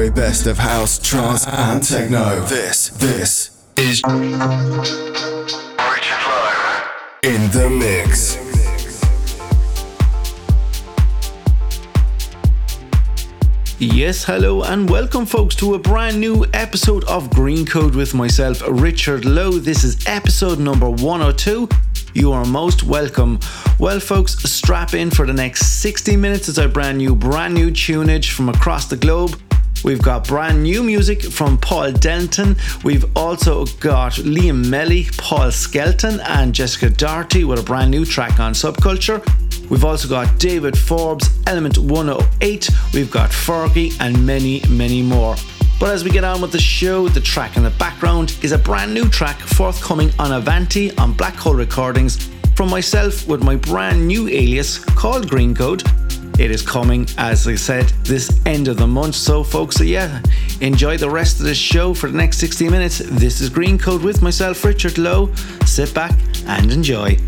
very best of house, trance, and techno. This, this is Richard Lowe in the mix. Yes, hello, and welcome, folks, to a brand new episode of Green Code with myself, Richard Lowe. This is episode number 102. You are most welcome. Well, folks, strap in for the next 60 minutes as I brand new, brand new tunage from across the globe. We've got brand new music from Paul Denton. We've also got Liam Melly, Paul Skelton, and Jessica Doherty with a brand new track on Subculture. We've also got David Forbes, Element 108, we've got Fergie, and many, many more. But as we get on with the show, the track in the background is a brand new track forthcoming on Avanti on Black Hole Recordings from myself with my brand new alias called Green Code. It is coming, as I said, this end of the month. So, folks, yeah, enjoy the rest of the show for the next 60 minutes. This is Green Code with myself, Richard Lowe. Sit back and enjoy.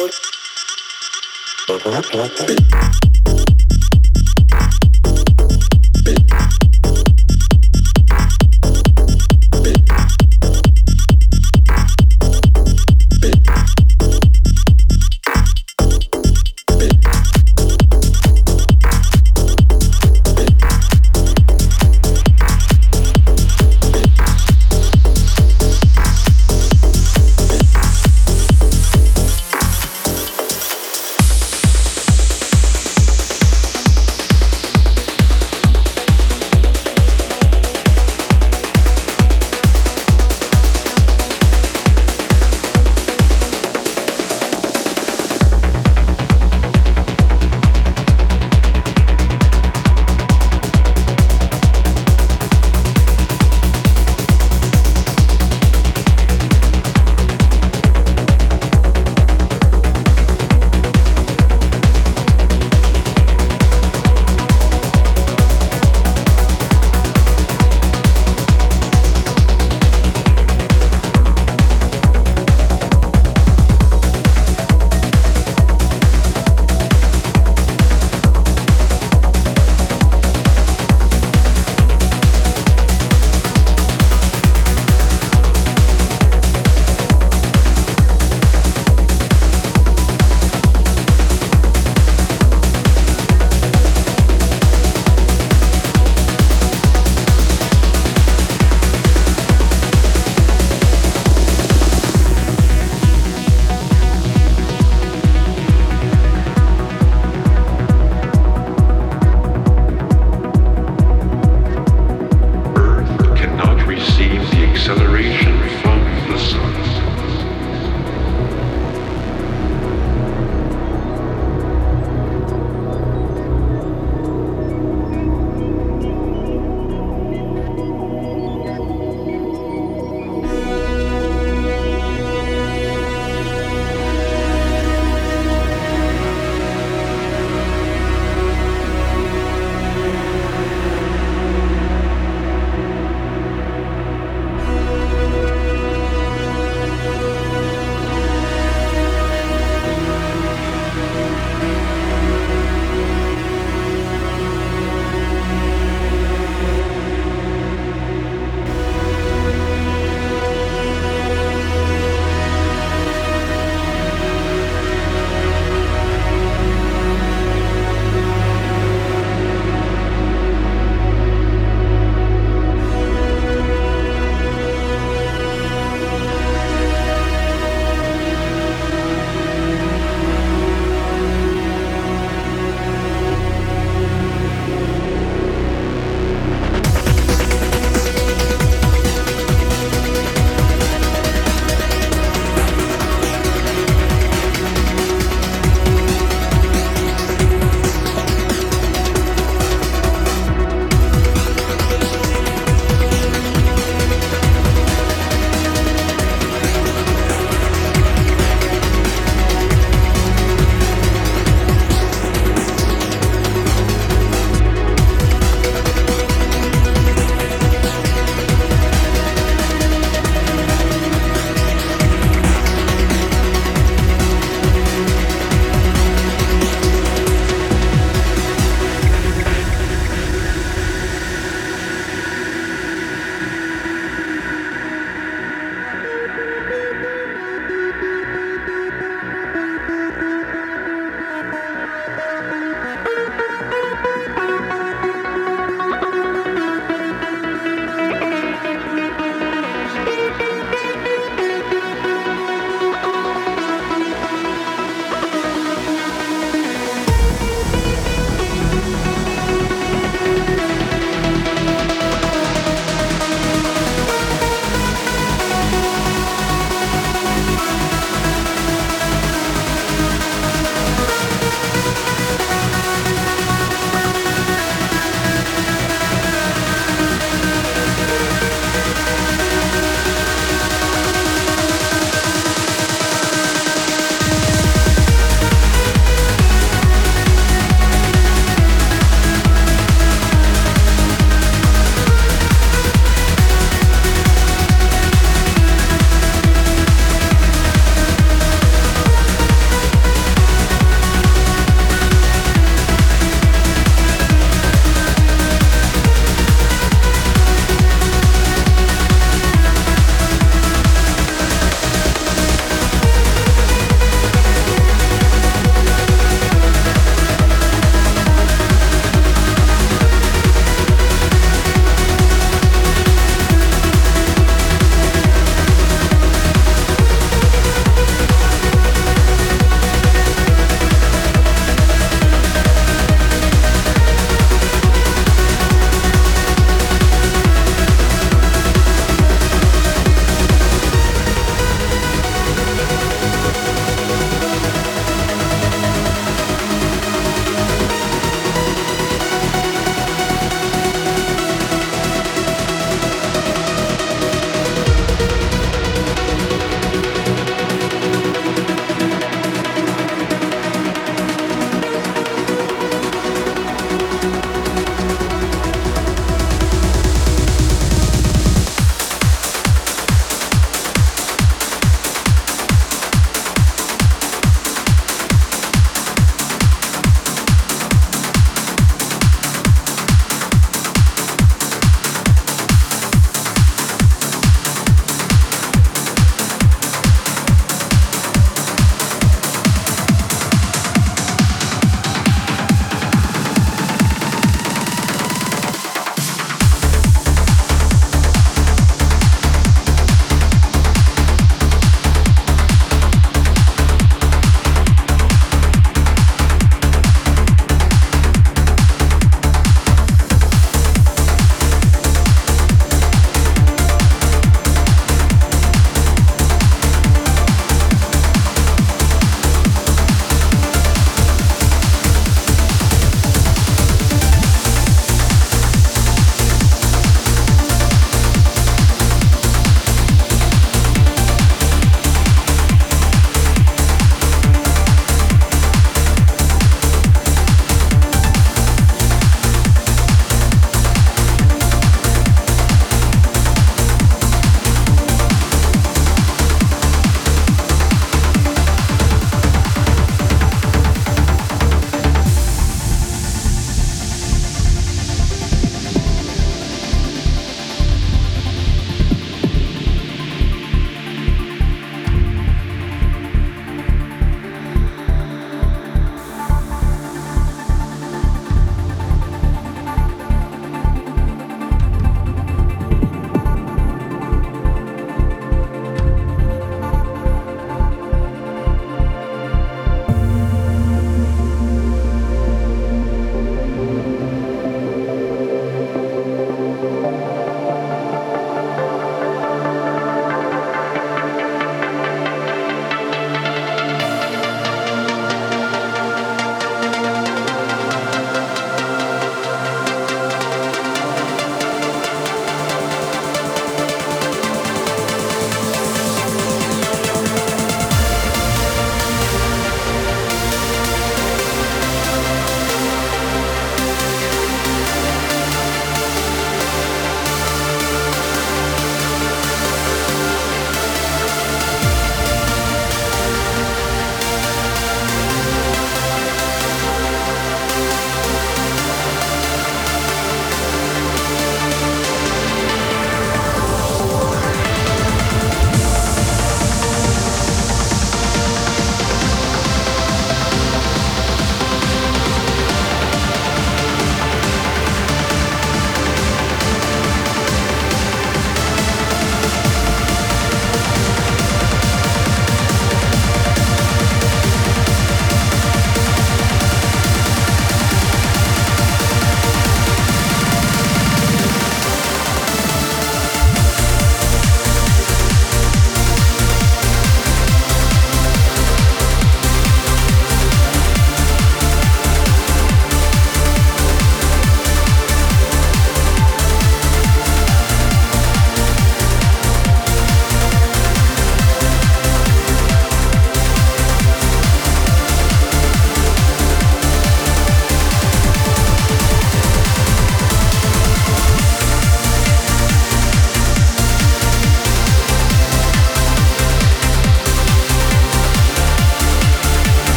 Has called.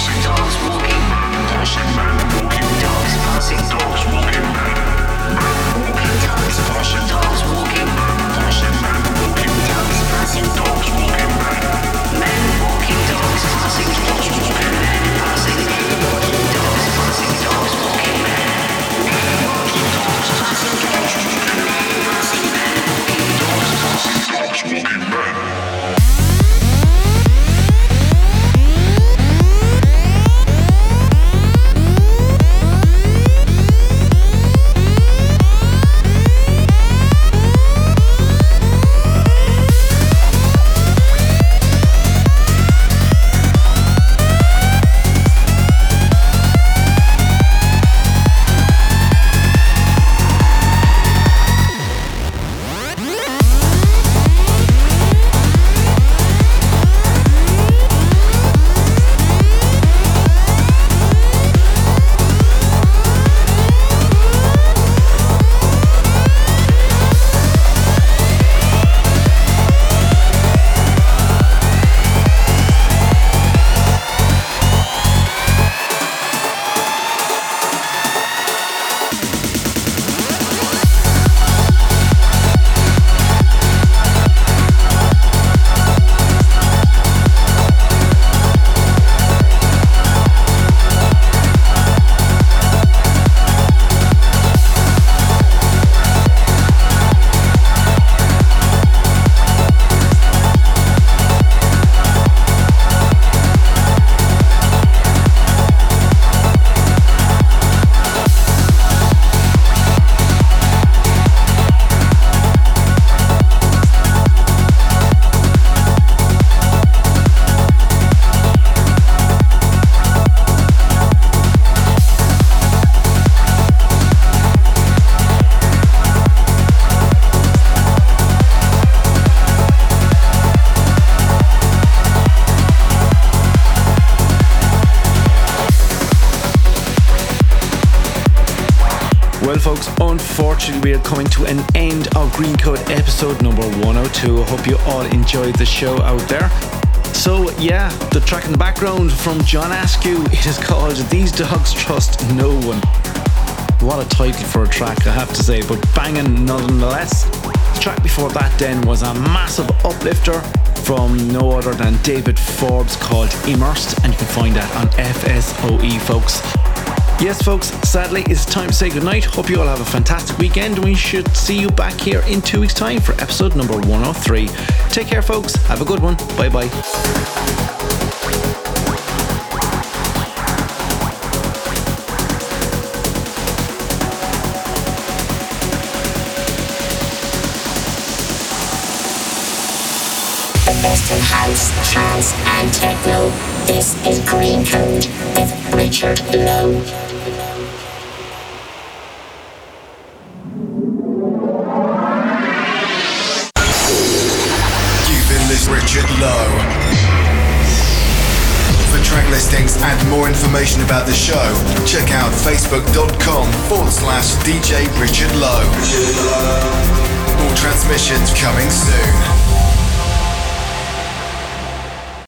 Passing, dogs walking, passing, men walking, dogs passing, dogs walking, men. Walking, dogs passing, dogs walking, passing, men walking, dogs passing, dogs walking, men. men walking, dogs passing, dogs walking, unfortunately, we are coming to an end of Green Code episode number 102. I hope you all enjoyed the show out there. So, yeah, the track in the background from John Askew, it is called These Dogs Trust No One. What a title for a track, I have to say, but banging nonetheless. The track before that then was a massive uplifter from no other than David Forbes called Immersed, and you can find that on FSOE, folks. Yes, folks, sadly, it's time to say goodnight. Hope you all have a fantastic weekend. We should see you back here in two weeks' time for episode number 103. Take care, folks. Have a good one. Bye bye. house, trance, and techno. This is Green Code with Richard Lowe. Information about the show, check out facebook.com forward slash DJ Richard Lowe. More transmissions coming soon.